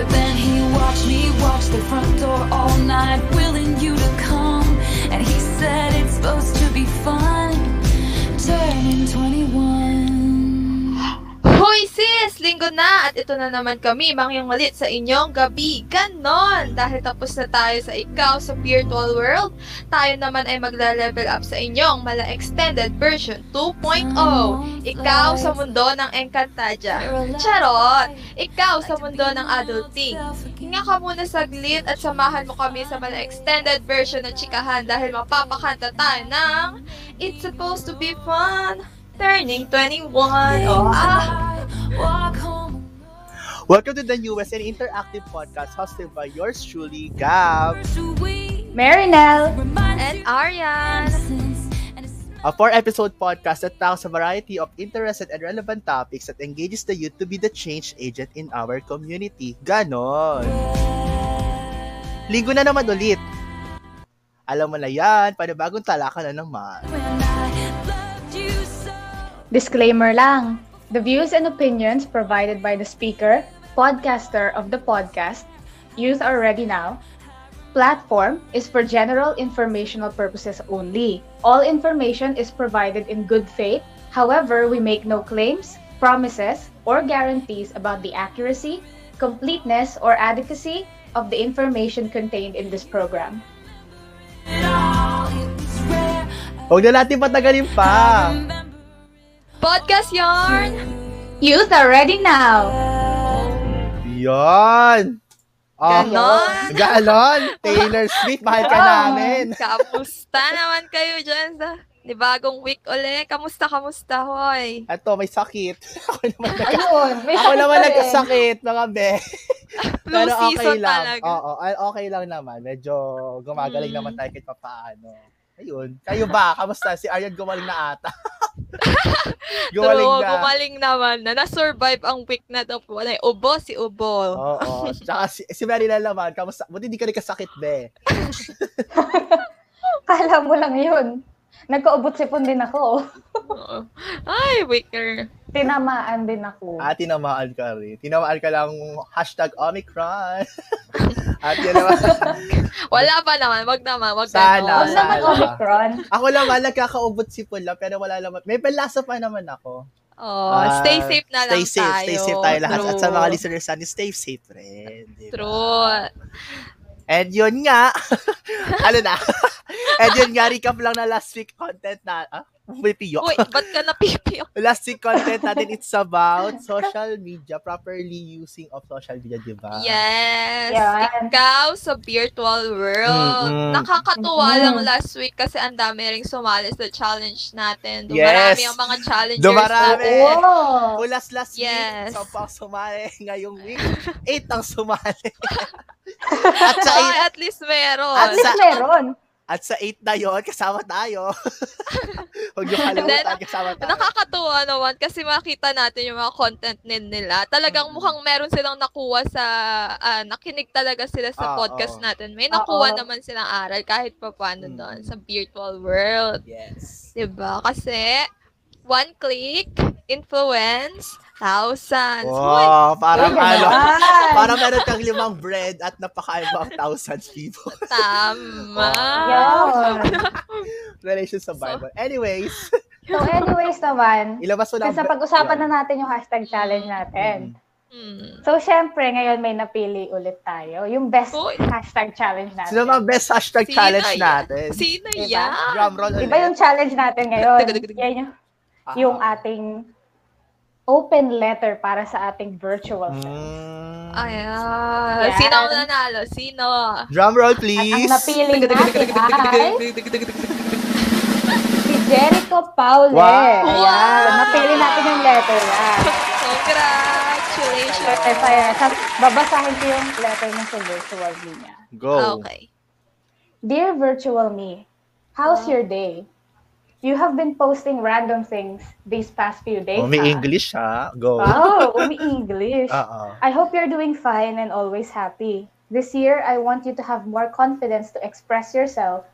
But then he watched me watch the front door all night, willing you to come. And he said it's supposed to be fun, turning 21. Linggo na! At ito na naman kami, mangyang malit sa inyong gabi. Ganon! Dahil tapos na tayo sa ikaw sa virtual world, tayo naman ay magla-level up sa inyong mala extended version 2.0. Ikaw sa mundo ng Encantadia. Charot! Ikaw sa mundo ng adulting. Hinga ka muna saglit at samahan mo kami sa mala extended version ng chikahan dahil mapapakanta tayo ng It's Supposed to Be Fun Turning 21. Oh, ah! Welcome to the newest and interactive podcast hosted by yours truly, Gab. Marinelle. And Arian. A four-episode podcast that talks a variety of interested and relevant topics that engages the youth to be the change agent in our community. Ganon. Linggo na naman ulit. Alam mo na yan, panibagong talaka na naman. Disclaimer lang. The views and opinions provided by the speaker, podcaster of the podcast, Youth Are Ready Now, platform is for general informational purposes only. All information is provided in good faith. However, we make no claims, promises, or guarantees about the accuracy, completeness, or adequacy of the information contained in this program. Huwag na natin patagalin pa. Podcast yarn! Youth Are Ready Now! Yon. Oh, Ganon. Ganon. Taylor Swift, mahal ka namin. Kamusta naman kayo dyan sa di bagong week uli? Kamusta, kamusta, hoy? Ato, may sakit. Ako naman, nagka- Ayun, may ako sakit naman rin. nagkasakit, mga be. Flu Pero okay season lang. talaga. Oo, ay- okay lang naman. Medyo gumagaling Mm. naman tayo kahit papaano. Ayun. Kayo ba? Kamusta? Si Aryan gumaling na ata. gumaling True, na. gumaling naman na. Na-survive ang week na to. Wala, ubo si ubo. Oo. Tsaka si, si Marila naman, kamusta? Buti hindi ka nagkasakit, be. Kala mo lang yun. Nagkaubot sipon din ako. Oo. Ay, weaker. Tinamaan din ako. Ah, tinamaan ka rin. Tinamaan ka lang hashtag Omicron. At yun naman. Wala pa naman. Wag naman. Wag Sana. Huwag naman. Omicron. ako naman, nagkakaubot si Pula, pero wala naman. May palasa pa naman ako. Oh, Ah, stay safe na lang stay safe, tayo. Stay safe tayo lahat. At sa True. mga listeners natin, stay safe rin. di ba? True. And yun nga, ano na, and yun nga, recap lang na last week content na, ah, may piyo. Uy, ba't ka napipiyo? last week content natin, it's about social media, properly using of social media, di ba? Yes. Yan. Ikaw sa virtual world. Mm-mm. Nakakatuwa Mm-mm. lang last week kasi ang dami ring sumali sa challenge natin. Yes. Dumarami ang mga challengers. Dumarami. Oo. Kulas last Yes. week, sa pang sumali. Ngayong week, 8 ang sumali. at sa Ay, 8, at least meron. At At least meron. At sa 8 na yun, kasama tayo. Huwag niyo kalimutan, kasama tayo. Nakakatuwa naman kasi makita natin yung mga content nila. Talagang mukhang meron silang nakuha sa, ah, nakinig talaga sila sa Ah, podcast natin. May nakuha Oo. naman silang aral kahit pa paano Mm. doon sa virtual world. Yes. 'Di ba? Kasi one click, influence, thousands. Hoy, Wow, parang Uy, ano, ganon. parang meron kang limang bread at napakain mo ang thousands people. tama. Yun. Relation sa Bible. Anyways, So anyways naman, ilabas mo lang. kasi pag-usapan na natin yung hashtag challenge natin. Hmm. So, syempre, ngayon may napili ulit tayo. Yung best Uy. hashtag challenge natin. Sino ba best hashtag Sino challenge yan? natin? Sino Diba? yan? Drum roll ulit. Iba yung challenge natin ngayon. Yan yung, Ah. yung ating open letter para sa ating virtual self. Mm. Ayan. Yan. Sino ang nanalo? Sino? Drum roll, At ang please. napili natin ay si Jericho Paule. Wow. Ayan. Napili natin yung letter niya. Congratulations. Babasahin ko yung letter niya sa virtual me niya. Go. Okay. Dear virtual me, how's your day? You have been posting random things these past few days. Oh, may huh? English ha. Go. Wow, umi-English. Oo. I hope you're doing fine and always happy. This year, I want you to have more confidence to express yourself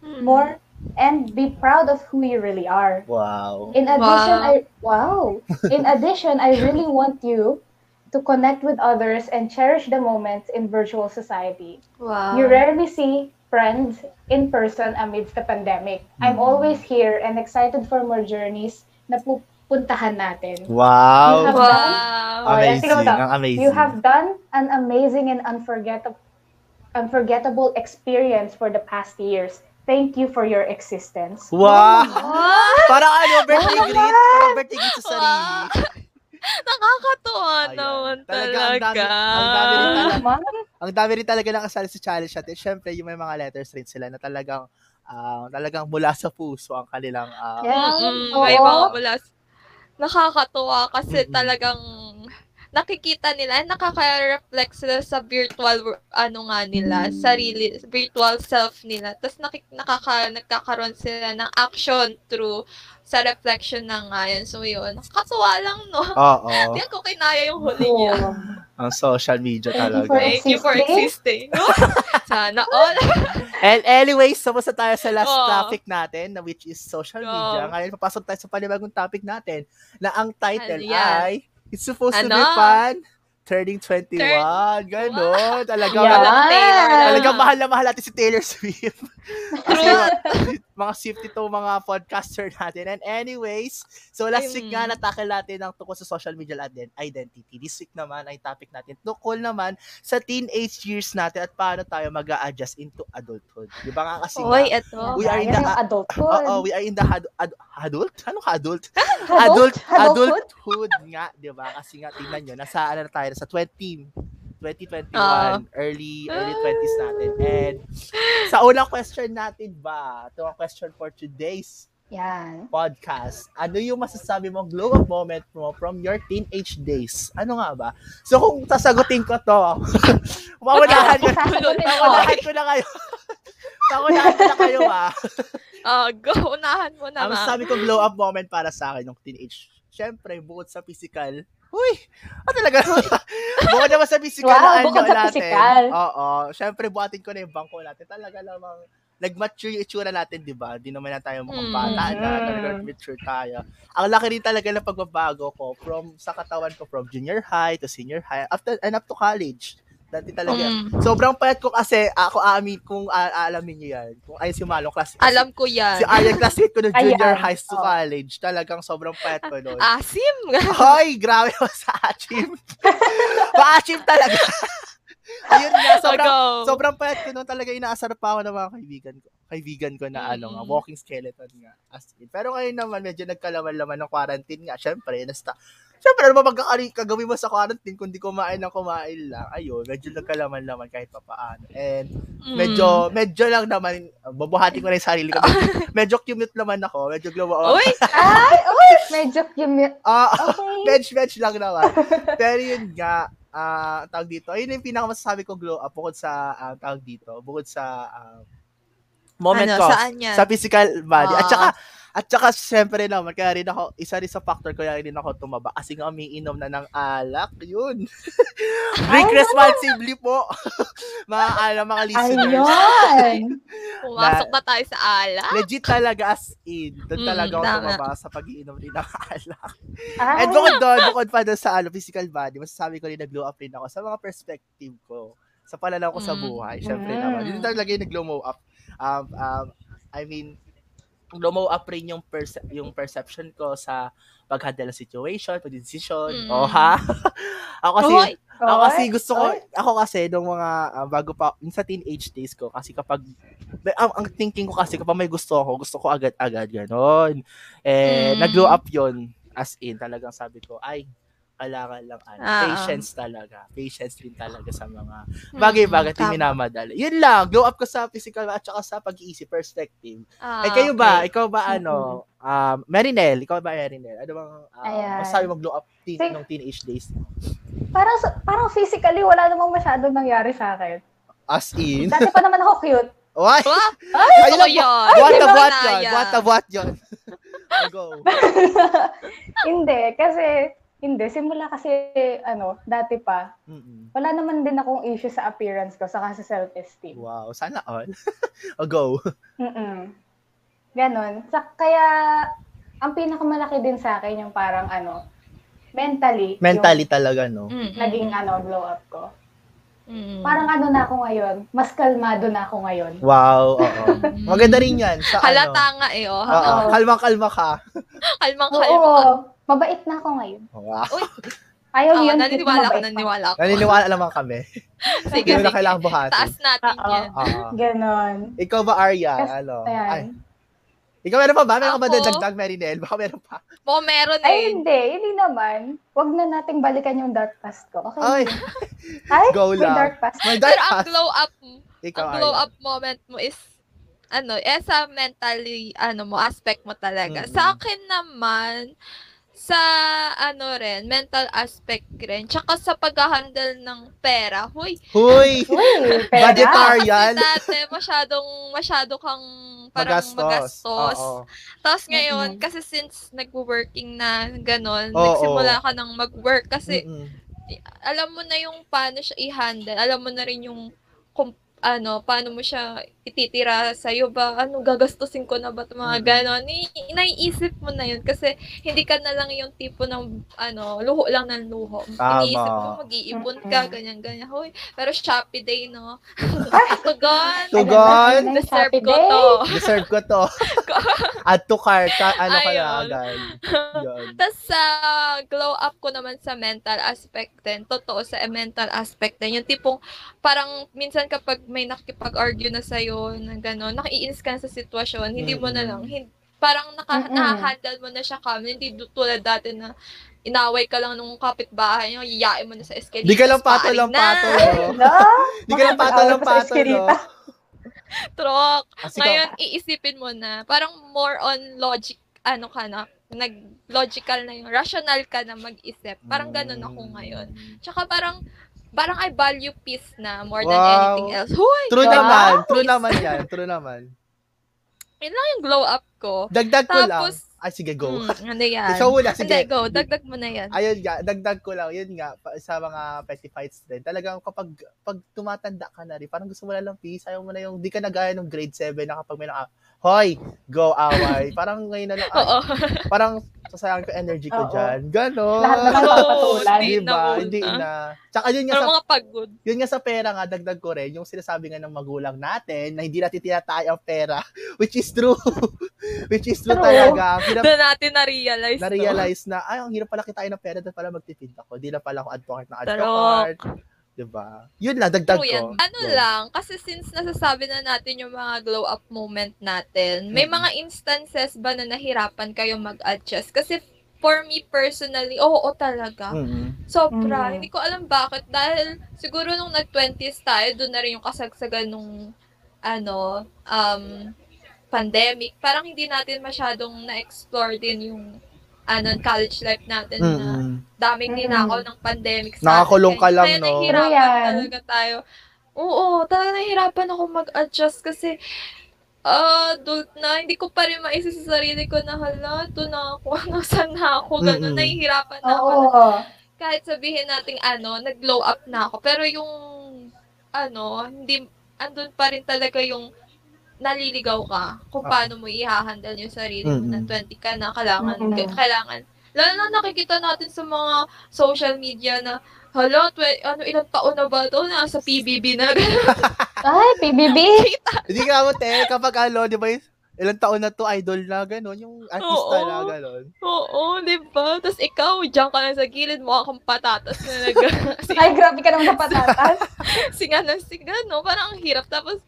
Hmm. more and be proud of who you really are. Wow. In addition, Wow. I wow. In addition, I really want you to connect with others and cherish the moments in virtual society. Wow. You rarely see friends in person amidst the pandemic. I'm Mm. always here and excited for more journeys na pupuntahan natin. Wow. You have Wow. Oh, yeah, Amazing. tingnan mo amazing. You have done an amazing and unforgettable unforgettable experience for the past years. Thank you for your existence. Wow. Wow. Parang ano, birthday Wow greet. naman! Parang birthday greet sa sarili. Nakakatuwa Ayan. naman Talaga, ang dami- talaga. ang dami rin talaga. Naman. Ang dami rin talaga nakasali sa challenge natin. Siyempre, yung may mga letters rin sila na talagang ah, talagang mula sa puso ang kanilang ah, Yeah. Mm, Oo. may mga mula. Nakakatuwa kasi Mm-mm. talagang nakikita nila, nakaka-reflect sila sa virtual ano nga nila, Mm. sarili, virtual self nila. Tapos nakik nakaka nagkakaroon sila ng action through sa reflection na nga yun. So yun, nakakatuwa lang, no? Oo. Hindi ko kinaya yung huli niya. Ang social media Thank you talaga. for Thank you for existing. existing. Sana all. And anyways, tapos na tayo sa last Oo. topic natin, na which is social media. Ngayon, papasok tayo sa panibagong topic natin, na ang title Ano yan? ay, It's supposed to be Ano? fun, turning 21. Turn- Ganon. Talaga, Yeah. Walang Taylor talaga mahal na mahal natin si Taylor Swift. True. mga, Swift ito, mga podcaster natin. And anyways, so last week nga Mm. natakil natin ang tungkol sa social media ident- identity. This week naman ay topic natin tungkol naman sa teenage years natin at paano tayo mag adjust into adulthood. Di ba nga kasi nga, Uy, eto. We are in the- adulthood. Oo, we are in the ad- ad- adult? Ano ka adult? Adult? Adult, Adulthood? adulthood nga, di ba? Kasi nga, tingnan nyo, nasa ano na tayo, nasa 20, 2021, Oo. early, early 20s natin. And sa unang question natin ba, ito ang question for today's Yan. podcast. Ano yung masasabi mong glow up moment mo from your teenage days? Ano nga ba? So kung sasagutin ko to, mawalahan ko, mawalahan ko na kayo. Mawalahan ko na kayo ah. Ah, go, unahan mo Ang naman. sabi ko glow up moment para sa akin ng teenage. Siyempre, bukod sa physical, Uy! Ah, talaga. bukod naman sa physical Wow, na ano bukod sa natin. physical. Oo. Siyempre, buhatin ko na yung bangko natin. Talaga namang nag-mature yung itsura natin, di ba? Di naman na tayo mukhang Mm. bata na. Mm. Talaga mature tayo. Ang laki rin talaga ng pagbabago ko from sa katawan ko from junior high to senior high after and up to college. Dati talaga. Mm, Sobrang payat ko kasi ako aamin kung a- aalamin niyo yan. Kung ay si Malong class. alam ko yan. Si Arya classmate ko ng junior Ayan. high to Oh. college. Talagang sobrang payat ko noon. Asim. Hoy, grabe mo sa Achim. Pa-Achim talaga. Ayun nga, So, sobrang, go. sobrang payat ko noon talaga inaasar pa ako ng mga kaibigan ko. Kaibigan ko na ano nga, Mm. walking skeleton nga. As in. Pero ngayon naman, medyo nagkalaman-laman ng quarantine nga. Siyempre, nasta, Siyempre, ano ba magkakari, kagawin mo sa quarantine kung di kumain ng kumain lang? Ayun, medyo nagkalaman-laman kahit pa paano. And Mm. medyo, medyo lang naman, uh, babuhati ko na yung sarili ko. Medyo, medyo cute naman ako. Medyo glow up. Uy, Ay, uy! Medyo cute. Ah, Okay. bench-bench lang naman. Pero yun nga, ah, tawag dito, ayun yung pinakamasasabi ko glow up bukod sa, ah, tawag dito, bukod sa ah, moment ano, ko, saan yan? sa physical body. At Ah. saka, at saka, syempre naman, kaya rin ako, isa rin sa factor ko, kaya rin ako tumaba. Kasi nga, umiinom na ng alak. Yun. Drink responsibly po. mga, ano, mga listeners. Ayun! Pumasok na tayo sa ala. Legit talaga as in. Doon Mm, talaga ako tama. tumaba sa pag-iinom rin ng alak. Ay, And bukod doon, bukod pa doon sa ano, physical body, masasabi ko rin nag-glow up rin ako sa mga perspective ko, sa pananaw ko sa Mm. buhay. Siyempre Mm. naman. Yun talaga yung nag-glow up. Um, um, I mean, glow up rin yung, perce- yung perception ko sa pag-handle ng situation, pag-decision. Mm. Oh, ha? ako kasi, Uy, ako Oy, kasi gusto ko, oy. ako kasi nung mga, ah, bago pa, sa teenage days ko, kasi kapag, ang, ang thinking ko kasi kapag may gusto ako, gusto ko agad-agad, gano'n. Eh, Mm. nag-glow up yon as in, talagang sabi ko, ay, kailangan lang, ano, Ah, patience talaga. Patience din talaga sa mga bagay-bagay Mm, na tama. minamadali. Yun lang, glow up ko sa physical at saka sa pag-iisip, perspective. Ah, eh, kayo ba? okay. Ikaw ba, ano, um, Marinel, ikaw ba, Marinel? Ano bang, Ayan. masasabi mo glow up teen, Sig- nung teenage days? Parang, parang physically, wala namang masyadong nangyari sa akin. As in? Dati pa naman ako cute. Ayun gusto ko lang, yun. What ko what yun? What a what yun? Go. hindi, kasi, hindi. Simula kasi, ano, dati pa, Mm-mm. wala naman din akong issue sa appearance ko, saka sa self-esteem. Wow, sana all. oh, go. Mm-mm. Ganon. Sa, kaya, ang pinakamalaki din sa akin yung parang ano, mentally, Mentally talaga, no? Mm-mm. yung naging ano, glow up ko. Mm. Parang ano na ako ngayon, mas kalmado na ako ngayon. Wow, oo. Maganda rin yan. Sa Halata ano. nga eh, oh. Oo, kalma-kalma ka. Kalmang Oo, kalma. Mabait na ako ngayon. Wow. Ayaw Oo, yun, naniniwala ko, mabait pa. naniniwala ko. Naniniwala naman kami. Sige, Hindi na sige. kailangan buhatin. Taas natin Oo. yan. Oo. Ganon. Ikaw ba, Arya? Kas- Ano? Ayan. Ay, ikaw meron pa ba? Meron ka ba Ako? dadagdag, Marinel? Baka meron pa. Mo, meron Ay, eh. hindi. Hindi naman. Huwag na nating balikan yung dark past ko. Okay? Ay, Ay, go may lang. dark past. may Pero dark ang past. glow up, Ikaw, ang glow Arya. up moment mo is, ano, eh, sa mentally, ano mo, aspect mo talaga. Mm-mm. Sa akin naman, sa, ano rin, mental aspect rin. Tsaka sa pag-handle ng pera. Uy, pera. Budgetarian. kasi dati masyadong, masyado kang parang Magastos. magastos. Oo. Tapos ngayon, Mm-mm. kasi since nag-working na gano'n, Oo. nagsimula ka ng mag-work kasi Mm-mm. alam mo na yung paano siya i-handle. Alam mo na rin yung kung, ano, paano mo siya ititira sa'yo ba, ano, gagastusin ko na ba ito, mga Mm. gano'n. I- naiisip mo na yun kasi hindi ka na lang yung tipo ng, ano, luho lang ng luho. Tama. Iniisip mo, mag-iipon ka, Mm-mm. ganyan, ganyan. Hoy, pero Shopee Day, no? Tugon! Tugon! Ayan, Deserve ko day. to. Deserve ko to. Add to cart. Ka, ano ka na agad. Tapos sa glow up ko naman sa mental aspect din, totoo sa mental aspect din, yung tipong parang minsan kapag may nakipag-argue na sa'yo na gano'n, nakiinis ka na sa sitwasyon, hindi mo na lang, hin- parang naka, Mm-mm. nahahandle mo na siya calm, hindi tulad dati na inaway ka lang nung kapitbahay nyo, iyain mo na sa escalator. Di ka lang pato lang pato, no? No? Di ka lang pato lang pato, no? Trok. Kasi Ngayon, iisipin mo na, parang more on logic, ano ka na, nag-logical na yung, rational ka na mag-isip. Parang ganun ako ngayon. Tsaka parang, parang I value peace na more than Wow. anything else. Huy! True Wow. naman. True naman yan. True naman. Yun lang yung glow up ko. Dagdag ko lang. Tapos, Ay, sige, go. Mm, ano yan? Ikaw muna, Hindi, sige. go. Dagdag mo na yan. Ayun nga, dagdag ko lang, yun nga, sa mga petty fights din, talagang kapag pag tumatanda ka na rin, parang gusto mo na lang peace, ayaw mo na yung, di ka na gaya nung grade 7 na kapag may naka, hoy, go away. parang ngayon na lang, ay, Oo. parang sasayang ko energy ko Oo. dyan. Ganon. Lahat naman Oo, papatulan. hindi Diba? na Hindi muna. na. Tsaka yun nga Pero sa mga pagod. yun nga sa pera nga, dagdag ko rin, yung sinasabi nga ng magulang natin na hindi natin tinatay ang pera, which is true. which is true True. talaga. Hirap Doon natin na-realize. to. na-realize na, ay, ang hirap pala kitain ng pera, doon pala magtitid ako. Di na pala ako advocate ng Pero- advocate. Diba? Yun lang, dagdag True ko. yan. Ano Go. lang, kasi since nasasabi na natin yung mga glow up moment natin, may Mm. mga instances ba na nahirapan kayo mag-adjust? Kasi for me personally, oo talaga. Mm-mm. Sobra. Mm. Hindi ko alam bakit. Dahil siguro nung nag-20s tayo, doon na rin yung kasagsagan nung ano, um, pandemic. Parang hindi natin masyadong na-explore din yung ano, college life natin na Mm-mm. daming ninakaw ng pandemic sa Nakakulong ka lang, Kaya no? nahihirapan True yan. talaga tayo. Oo, talaga nahihirapan ako mag-adjust kasi ah, adult na, hindi ko pa rin maisip sa sarili ko na hala, ito na ako, nasaan na ako, gano'n, Mm-mm. nahihirapan na ako. Oo. na- kahit sabihin nating ano, nag-glow up na ako, pero yung, ano, hindi, andun pa rin talaga yung naliligaw ka kung paano mo i-handle yung sarili mo na Mm-mm. 20 ka na, kailangan, Mm-mm. kailangan, lalo na nakikita natin sa mga social media na, hala, twe- ano, ilang taon na ba ito? Nasa PBB na. Ay, PBB. Hindi ka mo, te, kapag ano, di ba yung ilang taon na to, idol na, gano'n, yung artista Oo. na, gano'n. Oo, di ba? Tapos ikaw, diyan ka lang sa gilid, mukha kang patatas na nag... Ay, grabe ka naman sa patatas. singa ng singa, no? Parang ang hirap. Tapos,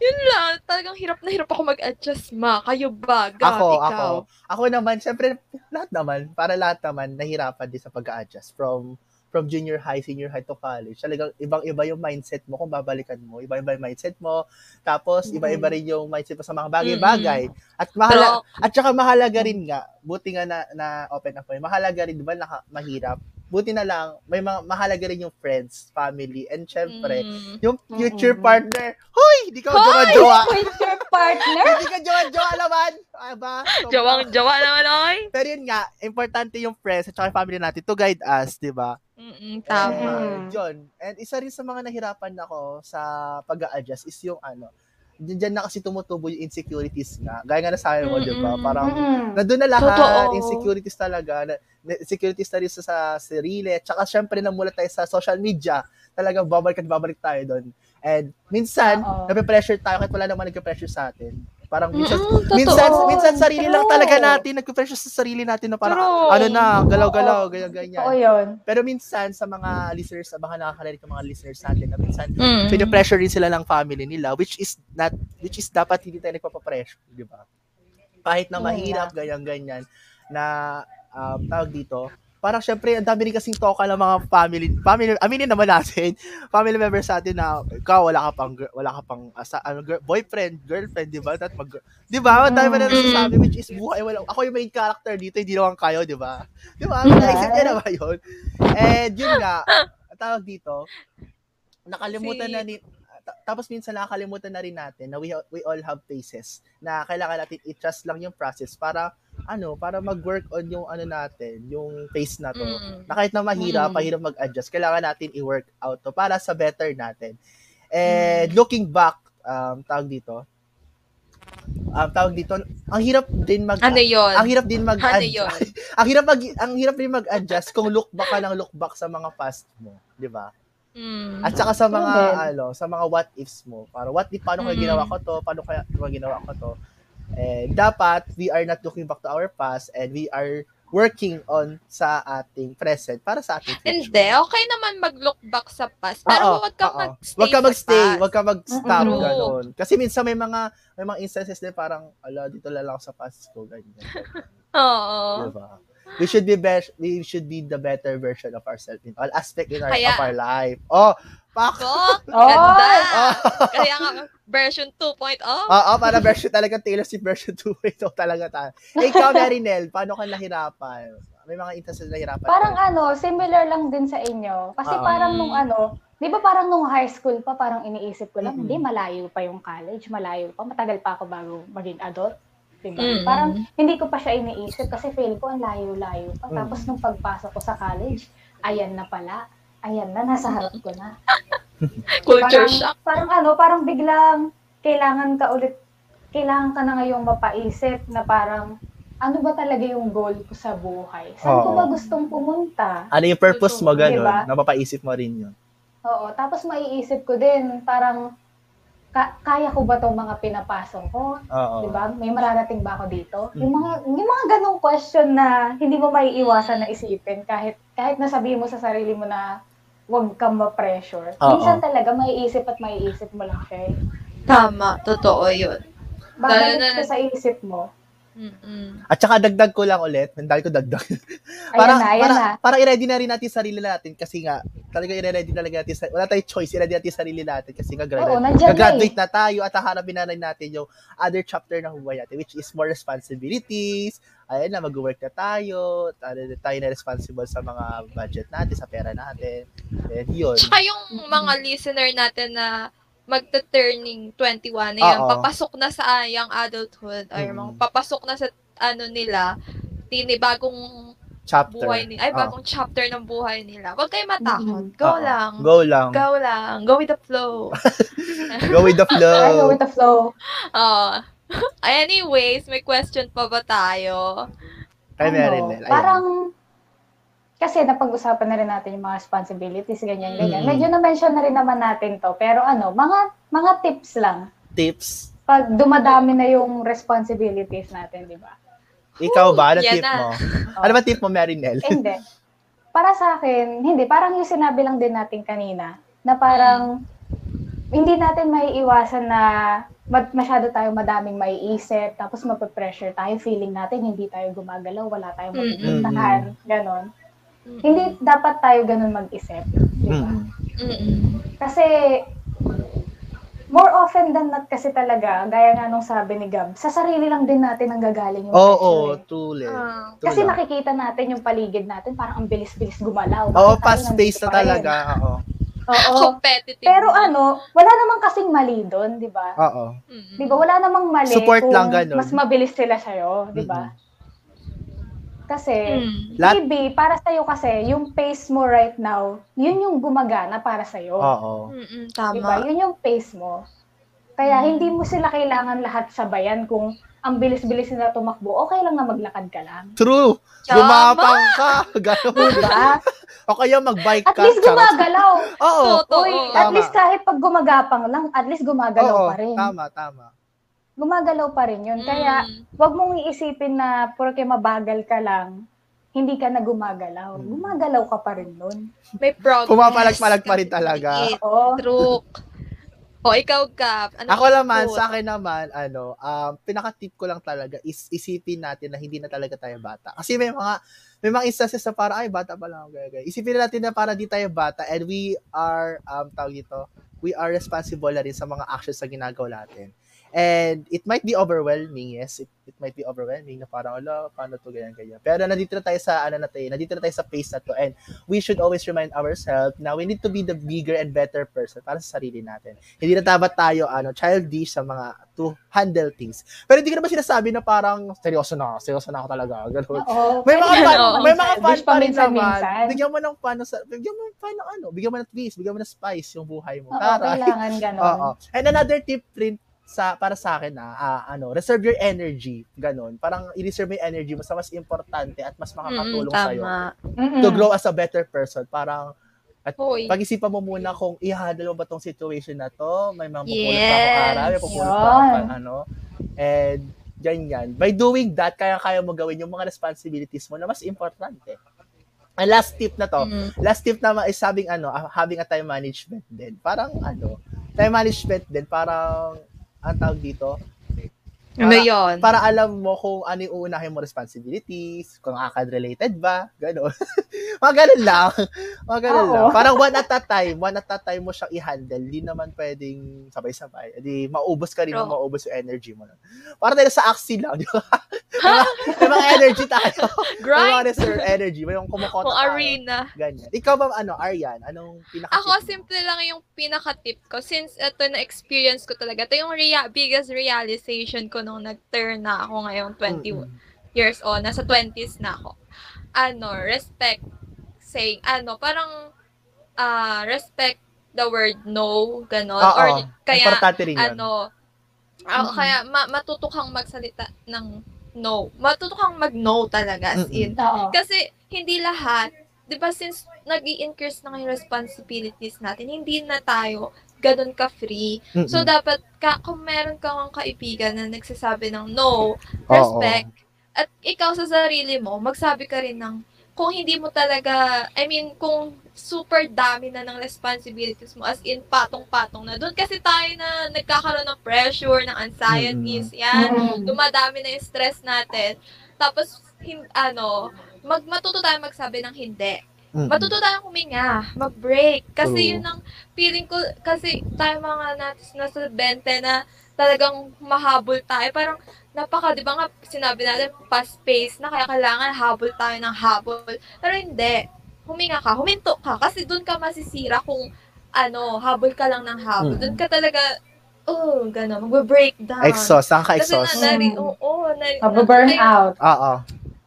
yun lang, talagang hirap na hirap ako mag-adjust, ma. Kayo ba? Gab, Ako, ikaw? ako. Ako naman, syempre, lahat naman, para lahat naman, nahirapan din sa pag-adjust from from junior high, senior high to college. Talagang ibang-iba yung mindset mo kung babalikan mo. Iba-iba yung mindset mo. Tapos, Mhm. iba-iba rin yung mindset mo sa mga bagay-bagay. At Pero, mahala, at saka mahalaga rin nga, buti nga na, na open up mo, mahalaga rin, di ba, naka, mahirap. Buti na lang, may mga, mahalaga rin yung friends, family, and syempre, mm, yung future Mhm. partner. Hoy! Hindi ka Hoy! jowa-jowa! Your partner? Hindi ka jowa-jowa naman! Aba, jawang-jawa naman ako eh. pero yun nga, importante yung friends at saka family natin to guide us, di ba? Mm-mm, tama. And, yun. And isa rin sa mga nahirapan ako sa pag adjust is yung ano, diyan na kasi tumutubo yung insecurities nga. Gaya nga na sabi mo, di ba? Parang, Mm-mm. nandun na lahat, Totoo. insecurities talaga, na, insecurities na rin sa, sa sarili, tsaka syempre namulat tayo sa social media, talagang babalik at babalik tayo doon. And minsan, Oo. nape-pressure tayo kahit wala naman nagpe-pressure sa atin. Parang minsan, totoo. minsan, minsan sarili lang True. talaga natin, nagpe-pressure sa sarili natin na parang, True. ano na, galaw-galaw, ganyan-ganyan. Oo yun. Pero minsan, sa mga listeners, baka nakakarinig ng mga listeners natin na minsan, Mm. pinapressure rin sila ng family nila, which is not, which is dapat hindi tayo nagpapapressure, di ba? Kahit na mahirap, ganyan-ganyan, na, um, tawag dito, parang syempre, ang dami rin kasing toka ng mga family, family, aminin naman natin, family members sa atin na, ikaw, wala ka pang, wala ka pang, asa, ano, girl, boyfriend, girlfriend, di ba? At mag, di ba? Ang dami pa na Mm. nasasabi, which is buhay, wala, ako yung main character dito, hindi naman kayo, di ba? Di ba? Naisip niya na ba yun? And yun nga, tawag dito, nakalimutan Si- na ni ta- tapos minsan nakakalimutan na rin natin na we, we all have phases na kailangan natin i-trust lang yung process para ano, para mag-work on yung ano natin, yung phase na to. Mm. Na kahit na mahirap, Mm. mahirap mag-adjust, kailangan natin i-work out to para sa better natin. And looking back, um, tawag dito, um, tawag dito, ang hirap din mag Ano yun? ang hirap din mag Ano yun? ang hirap mag ang hirap din mag-adjust kung look back ka ng look back sa mga past mo, 'di ba? Mm. At saka sa mga din. ano, sa mga what ifs mo. Para what if paano kaya Mm. ginawa ko to? Paano kaya kaya ginawa ko to? Eh dapat we are not looking back to our past and we are working on sa ating present para sa ating future. Hindi, okay naman mag-look back sa past. Pero Oo, wag ka oo. mag-stay Wag ka magstay, past. wag ka mag-stop Mm-mm. ganun. Kasi minsan may mga may mga instances din parang ala dito lang ako sa past ko ganyan. Oo. Diba? We should be best we should be the better version of ourselves in all aspect in our, Kaya- of our life. Oh, pak. Kok, Oh! ganda. Oh. Kaya nga, version 2.0. Oo, para version talaga Taylor Swift version 2 ito talaga tayo. Ikaw, Marinel, paano ka nahirapan? May mga instances na nahirapan. Parang ka? ano, similar lang din sa inyo. Kasi Oo. parang nung ano, di ba parang nung high school pa, parang iniisip ko lang, Mm-mm. hindi, malayo pa yung college, malayo pa, matagal pa ako bago maging adult. Diba? Mm. Parang hindi ko pa siya iniisip kasi feel ko ang layo-layo pa. Mm. Tapos nung pagpasok ko sa college, ayan na pala. Ayan na, nasa harap ko na. Culture parang, shock. Parang ano, parang biglang kailangan ka ulit, kailangan ka na ngayong mapaisip na parang, ano ba talaga yung goal ko sa buhay? Saan ko ba gustong pumunta? Ano yung purpose mo, ganun? Diba? Napapaisip mo rin yun. Oo, tapos maiisip ko din, parang, ka- kaya ko ba tong mga pinapasok ko? Oo. Di ba? May mararating ba ako dito? Mm. Yung mga yung mga ganong question na hindi mo maiiwasan na isipin kahit kahit nasabihin mo sa sarili mo na huwag kang ma-pressure. Oo. Minsan talaga maiisip at maiisip mo lang siya. eh. Tama, totoo yun. Babalik na- sa isip mo. Mm-mm. At saka dagdag ko lang ulit, dahil ko dagdag. Ayan para, na, ayan para, na. para i-ready na rin natin sarili natin kasi nga, talaga i-ready talaga natin, sa- wala tayong choice, i-ready natin sarili natin kasi nga, gra- Oo, na graduate eh. na tayo at haharapin na rin natin yung other chapter ng buhay natin, which is more responsibilities, ayan na, mag-work na tayo, tayo, tayo na responsible sa mga budget natin, sa pera natin, and yun. Tsaka yung mga listener natin na magta-turning 21 na yan, Oo. papasok na sa young adulthood, or Mm. mga papasok na sa ano nila, tini bagong Chapter. buhay nila, ay bagong chapter ng buhay nila. Huwag kayo matakot. Go Oo. lang. Go lang. Go lang. Go with the flow. Go with the I go flow. with the flow. Oh. Anyways, may question pa ba tayo? Kay Ano, Marinel. Ayan. Parang, kasi napag-usapan na rin natin yung mga responsibilities, ganyan, ganyan. Mm. Medyo na-mention na rin naman natin to. Pero ano, mga mga tips lang. tips. Pag dumadami na yung responsibilities natin, di ba? Ikaw ba? Ano tip na. mo? Ano ba tip mo, Marinel? Eh, hindi. Para sa akin, hindi. Parang yung sinabi lang din natin kanina, na parang hindi natin may iwasan na masyado tayo madaming maiisip, tapos mapapressure tayo, feeling natin hindi tayo gumagalaw, wala tayong Mm-mm. mapupuntahan, ganon. Mm-mm. Hindi dapat tayo ganun mag-isip. Di ba? Mm. Kasi, more often than not kasi talaga, gaya nga nung sabi ni Gab, sa sarili lang din natin ang gagaling yung Oo, pressure. eh. truly. True Kasi lang. nakikita natin yung paligid natin, parang ang bilis-bilis gumalaw. Oo, Bakit tayo fast pace nandito na rin? talaga. Oo. Oo. Competitive. Pero ano, wala namang kasing mali doon, di ba? Oo. Di ba? Wala namang mali Support kung lang ganun. mas mabilis sila sa'yo, di ba? Kasi, Mm. Maybe, para sa'yo kasi, yung pace mo right now, yun yung gumagana para sa'yo. Oo. Mm-mm, tama. Yun yung pace mo. Kaya Mm. hindi mo sila kailangan lahat sabayan kung ang bilis-bilis nila tumakbo, okay lang na maglakad ka lang. True. Gumapang ka. Ganun. Diba? o kaya mag-bike At ka. least Charot. gumagalaw. Oo. Totoo. Uy, Tama. at least kahit pag gumagapang lang, at least gumagalaw Oo, pa rin. tama, tama. Gumagalaw pa rin yun. Kaya, Mm. wag mong iisipin na porke mabagal ka lang, hindi ka na gumagalaw. Mm. Gumagalaw ka pa rin nun. may progress. Pumapalag-palag pa rin talaga. Oo. True. O, ikaw, Gab. Ano Ako naman, sa akin naman, ano, um, pinaka-tip ko lang talaga is isipin natin na hindi na talaga tayo bata. Kasi may mga, may mga instances na para, ay, bata pa lang gaya, gaya. Isipin na natin na para di tayo bata and we are, um, tawag dito, we are responsible na rin sa mga actions na ginagawa natin. And it might be overwhelming, yes. It, it might be overwhelming na parang, ala, paano to, ganyan, ganyan. Pero nandito na tayo sa, ano na tayo, nandito na tayo sa pace na to. And we should always remind ourselves na we need to be the bigger and better person para sa sarili natin. Hindi na dapat tayo, ano, childish sa mga to handle things. Pero hindi ko naman sinasabi na parang, seryoso na, seryoso na ako talaga. Ganun. Oo. May mga ano, may mga Childish pa rin naman. Bigyan mo ng sa, bigyan mo ng ng ano, bigyan mo ng twist, bigyan mo ng spice yung buhay mo. Oo, Taray. kailangan ganon. Oo. And another tip rin sa para sa akin na ah, ano, reserve your energy, ganun. Parang i-reserve mo yung energy mo sa mas importante at mas Mm, makakatulong sa iyo tama. Mm-mm. to grow as a better person. Parang Hoy. pag-isipan mo muna kung i-handle mo ba tong situation na to, may mga pupulot pa Yes. akong araw, may pupulot pa ako Yun. pa- ano. And ganyan. By doing that, kaya-kaya mo gawin yung mga responsibilities mo na mas importante. Ang last tip na to, Mm. last tip naman is having ano, ah, having a time management din. Parang ano, time management din, parang ang tawag dito, Ano Para- yun? para alam mo kung ano yung uunahin mo responsibilities, kung akad-related ba, gano'n. mga ganun lang. Mga ganun Oo. lang. Parang one at a time, one at a time mo siyang i-handle. Di naman pwedeng sabay-sabay. Di maubos ka rin mo, maubos yung energy mo. Para tayo sa axi lang, di ba? may, mga, mga energy tayo. may mga Grind. reserve energy. May yung kumukota tayo. arena. Ganyan. Ikaw ba, ano, Aryan? Anong pinaka Ako, simple lang yung pinaka-tip ko. Since ito na-experience ko talaga. Ito yung rea- biggest realization ko nung nag-turn na ako ngayong 20 years old. Nasa 20s na ako. Ano, respect saying, ano, parang ah respect the word no, ganon. Oo. Or kaya, Importante rin yun. ano, ah, Mhm. kaya ma- matuto kang magsalita ng no. Matuto kang mag-no talaga, as in. Oo. Kasi hindi lahat, 'di ba since nag increase na yung responsibilities natin, hindi na tayo ganun ka-free. Mm-mm. So dapat ka kung meron kang kaibigan na nagsasabi ng no, Oo. respect, at ikaw sa sarili mo, magsabi ka rin ng kung hindi mo talaga, I mean, kung super dami na ng responsibilities mo, as in, patong-patong na. Doon kasi tayo na nagkakaroon ng pressure, ng anxieties, yan Mm. dumadami na yung stress natin. Tapos, hin- ano, mag, matuto tayo magsabi ng hindi. Mm-mm. Matuto tayo huminga, mag-break. Kasi True. yun ang feeling ko, kasi tayo mga natin nasa 20 na talagang mahabol tayo. Parang, napaka, di ba nga, sinabi natin, fast-paced na, kaya kailangan habol tayo ng habol. Pero hindi. Huminga ka, huminto ka. Kasi doon ka masisira kung, ano, habol ka lang ng habol. Mm. Doon ka talaga, oh, gano'n, mag-breakdown. Exhaust. Ka Kasi na, nari, oo, nari, Mababurn na- out. Oo.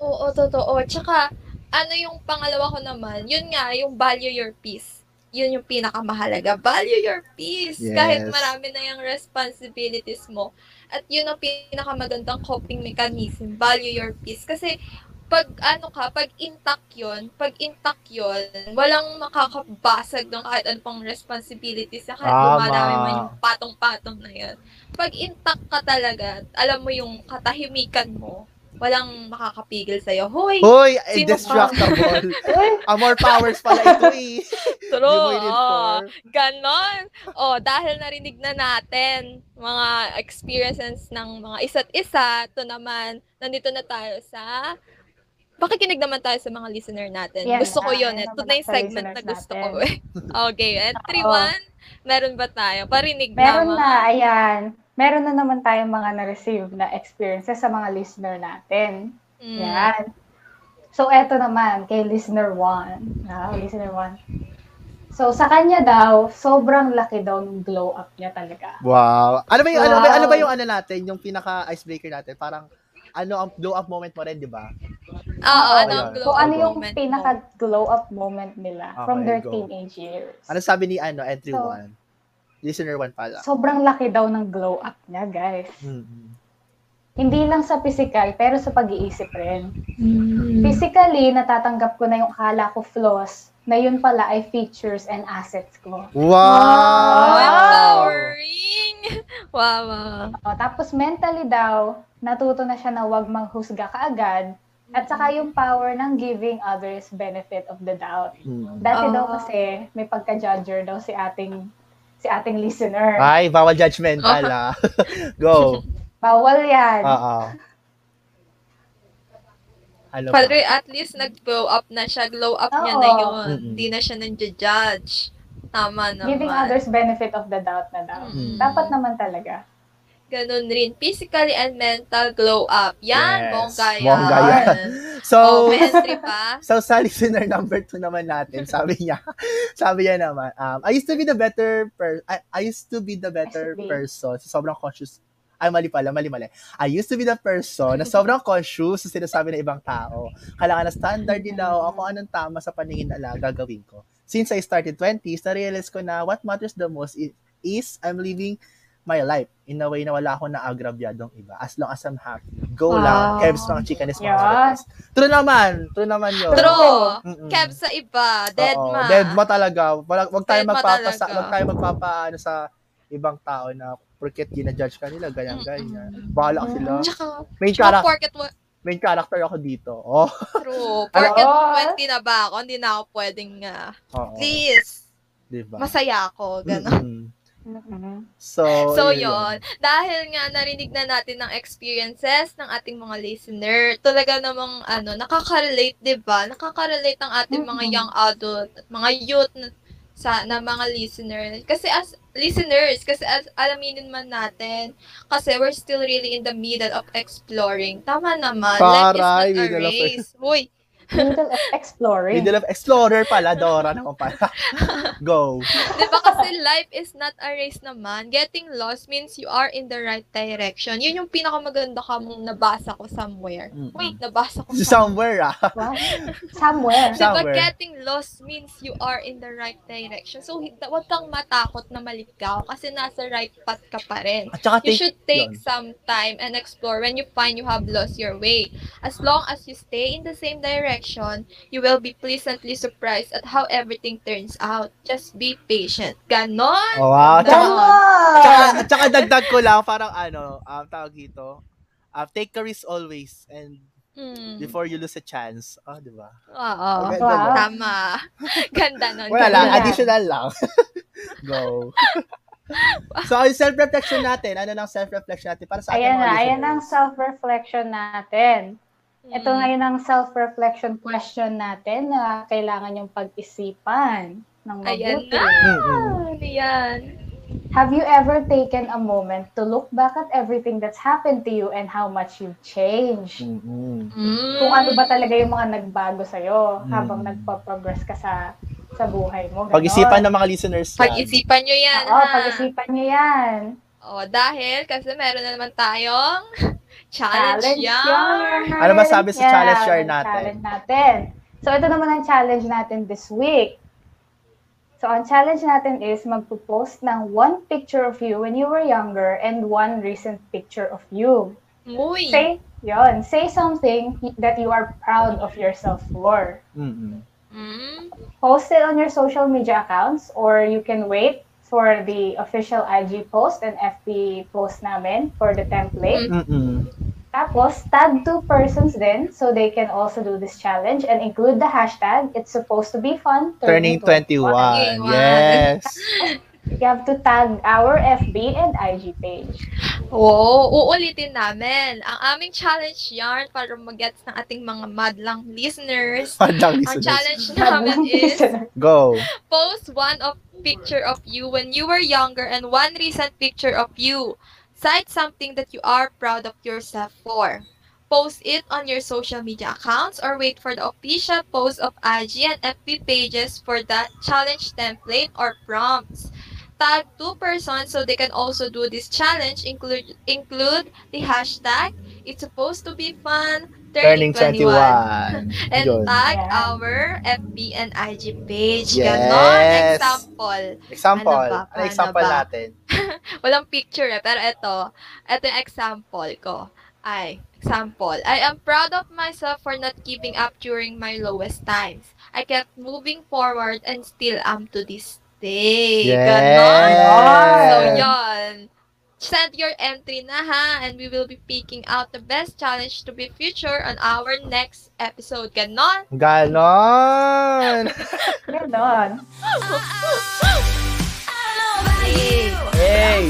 Oo, totoo. Tsaka, ano yung pangalawa ko naman, yun nga, yung value your peace. Yun yung pinakamahalaga. Value your peace. Yes. Kahit marami na yung responsibilities mo. At yun ang pinakamagandang coping mechanism. Value your peace. Kasi, pag ano ka, pag intact yun, pag intact yun, walang makakabasag ng kahit ano pang responsibilities na kahit dumadami man yung patong-patong na yun. Pag intact ka talaga, alam mo yung katahimikan mo, walang makakapigil sa'yo. Hoy! Hoy, Sino indestructible. Amor powers pala ito eh. True! For. Ganon. Oh, dahil narinig na natin mga experiences ng mga isa't isa, to naman, nandito na tayo sa Pakikinig naman tayo sa mga listener natin. Yan, gusto ko ah, yun. yan Eh. Ito na yung sa segment na gusto natin. ko. Eh. okay. Entry 1, meron ba tayo? Parinig meron na. na, ayan. Meron na naman tayong mga na-receive na experiences sa mga listener natin. Mm. Yan. So, eto naman, kay listener 1. Ah, listener 1. So, sa kanya daw, sobrang laki daw ng glow up niya talaga. Wow. Ano ba yung, ano, ba, Wow. ano ba yung ano natin, yung pinaka icebreaker natin? Parang, ano ang blow up moment mo rin, di ba? Oo, ano Ayun. ang glow So, up ano yung moment mo? pinaka-glow up moment nila from Okay, their go. teenage years? Ano sabi ni ano, entry So, 1? Listener one pala. Sobrang laki daw ng glow up niya, guys. Mm-mm. Hindi lang sa physical, pero sa pag-iisip rin. Mm. Physically, natatanggap ko na yung akala ko flaws, na yun pala ay features and assets ko. Oh, Wow! empowering! Wow, wow. O, tapos mentally daw, natuto na siya na wag manghusga kaagad, at saka yung power ng giving others benefit of the doubt. Mm. Dati daw Ah. kasi, may pagka-judger daw si ating si ating listener. Ay, bawal judgmental ah. Go. Bawal yan. Oo. Ano pa? Pero at least nag-glow up na siya. Glow up niya Oo. na yun. Hindi na siya nang-judge. Tama naman. Giving others benefit of the doubt na daw. Mm. Dapat naman talaga. Ganun rin. Physically and mental glow up. Yan, Yes. bongga yan. Bongga yan. oh, So, entry pa. so sa listener number two naman natin, sabi niya, sabi niya naman, um, I used to be the better per I, I used to be the better be. person. So, sobrang conscious. Ay, mali pala, mali, mali. I used to be the person na sobrang conscious sa sinasabi ng ibang tao. Kailangan na standard nila o ako anong tama sa paningin nila gagawin ko. Since I started 20s, na-realize ko na what matters the most is, is I'm living my life in a way na wala akong naagrabyadong iba. As long as I'm happy. Go Wow. lang. Kevs mga chikanis mga marites. True naman. True naman yun. True. Mm-mm. Kev sa iba. Dead Oo, ma. Dead ma talaga. Wala, wag tayo magpapasa, wag tayo magpapaano sa ibang tao na porket gina-judge ka nila, ganyan, ganyan. Bahala sila. Tsaka, Main, tsaka porket main character ako dito. Oh. true. Ano? Porket Oo. 20 na ba ako, hindi na ako pwedeng, uh, Oo. please, Diba? masaya ako. Ganon. Mm-mm. So, So, yun. yon Dahil nga, narinig na natin ng experiences ng ating mga listener. Talaga namang, ano, nakaka-relate, di ba? Nakaka-relate ang ating mga Mhm. young adult, at mga youth na, sa, na mga listener. Kasi as listeners, kasi as alaminin man natin, kasi we're still really in the middle of exploring. Tama naman. Paray, Life is not a race. Uy, Middle of exploring. Middle of Explorer pala, Dora naman pala. Go. Di ba kasi life is not a race naman. Getting lost means you are in the right direction. Yun yung pinakamaganda ka mong nabasa ko somewhere. Mm-mm. Wait, nabasa ko somewhere. Somewhere, ah. Wow. Somewhere. Di ba somewhere. getting lost means you are in the right direction. So, huwag kang matakot na maligaw kasi nasa right path ka pa rin. At saka You take, should take yun. some time and explore when you find you have lost your way. As long as you stay in the same direction, you will be pleasantly surprised at how everything turns out. Just be patient. Ganon! Oh, wow. Tsaka, Ganon! tsaka, tsaka dagdag ko lang, parang ano, um, tawag dito, uh, take a risk always and Mm. before you lose a chance. Oh, di ba? Oo. Okay, Wow. Tama. Ganda nun. Wala lang, additional lang. Go. so, yung self-reflection natin, ano lang self-reflection natin para sa ating Ayan na, ayan ang self-reflection natin. Ito Mm. ngayon ang self-reflection question natin na kailangan yung pag-isipan ng Ayan mabuti. na. Mm-mm. Ano yan? Have you ever taken a moment to look back at everything that's happened to you and how much you've changed? Mm-mm. Mm. Kung ano ba talaga yung mga nagbago sa'yo Mm. habang nagpa-progress ka sa sa buhay mo. ganon. Pag-isipan ng mga listeners yan. Pag-isipan nyo yan, Oo, ha? pag-isipan niyo yan. O, dahil, kasi meron na naman tayong challenge, Challenge yarn. yarn. Ano ba sabi sa Yeah, challenge yarn natin? Challenge natin. So, ito naman ang challenge natin this week. So, ang challenge natin is magpo-post ng one picture of you when you were younger and one recent picture of you. Muy. Say, yon, say something that you are proud of yourself for. Mm-mm. Mm. Post it on your social media accounts or you can wait for the official IG post and FB post namin for the template. Mm-mm. Tapos, tag two persons then so they can also do this challenge and include the hashtag It's supposed to be fun. Turning 21. Turning 21. Yes. You have to tag our FB and IG page. Oo, uulitin namin ang aming challenge yarn para mag-gets ng ating mga madlang listeners. Padang Ang listeners. challenge namin is Go. post one of picture of you when you were younger and one recent picture of you. Cite something that you are proud of yourself for. Post it on your social media accounts or wait for the official post of IG and FB pages for that challenge template or prompts. Tag two persons so they can also do this challenge. Include include the hashtag. It's supposed to be fun. turning, Turning 21. 21. And Yun. tag Yeah. our FB and IG page. Yes. Ganon. Example. Example. Ano ba? Ano, Paano example ba? natin? Walang picture eh. Pero ito. Ito yung example ko. Ay, example. I am proud of myself for not giving up during my lowest times. I kept moving forward and still am to this day. Yes. Ganon. So, Yes. yon. Send your entry na ha, and we will be picking out the best challenge to be featured on our next episode. Ganon. Ganon! Ganon. Hey! Yay.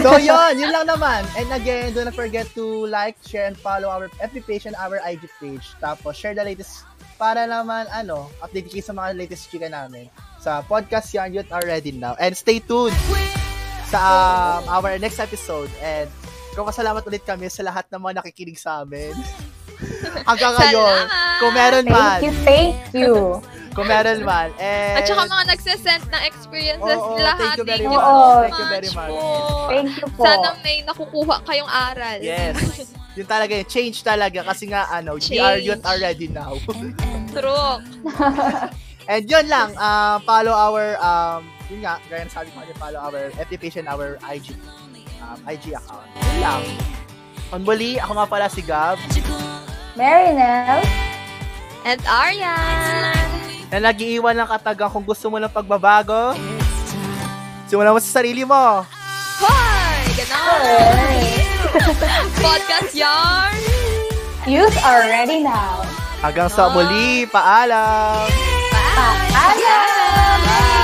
So yun, yun lang naman. And again, do not forget to like, share, and follow our FB page and our IG page. Tapos share the latest para naman, ano, update kayo sa mga latest chika namin sa podcast Yarn Youth are ready now. And stay tuned sa um, our next episode. And kung kasalamat ulit kami sa lahat ng mga nakikinig sa amin. Hanggang ngayon, kung meron man, Thank you, thank you. kung meron man. And, At saka mga nagsasend ng experiences Oo, nila. thank you very much. so Thank you very much. po. Thank you po. Sana may nakukuha kayong aral. Yes. Yun talaga yun. Change talaga. Kasi nga, ano, we are Change. youth are ready now. True. And yun lang, uh, follow our, um, yun nga, gaya na sabi ko follow our FB page and our IG, um, IG account. Yun lang. On muli, ako nga pala si Gab, Marinel. And Aryan. na nag-iiwan ng katagang kung gusto mo ng pagbabago, simulan mo sa sarili mo. Hoy! Ganon. Podcast yarn. Youth are ready now. Hanggang sa muli, paalam! Bye. Paalam! Bye!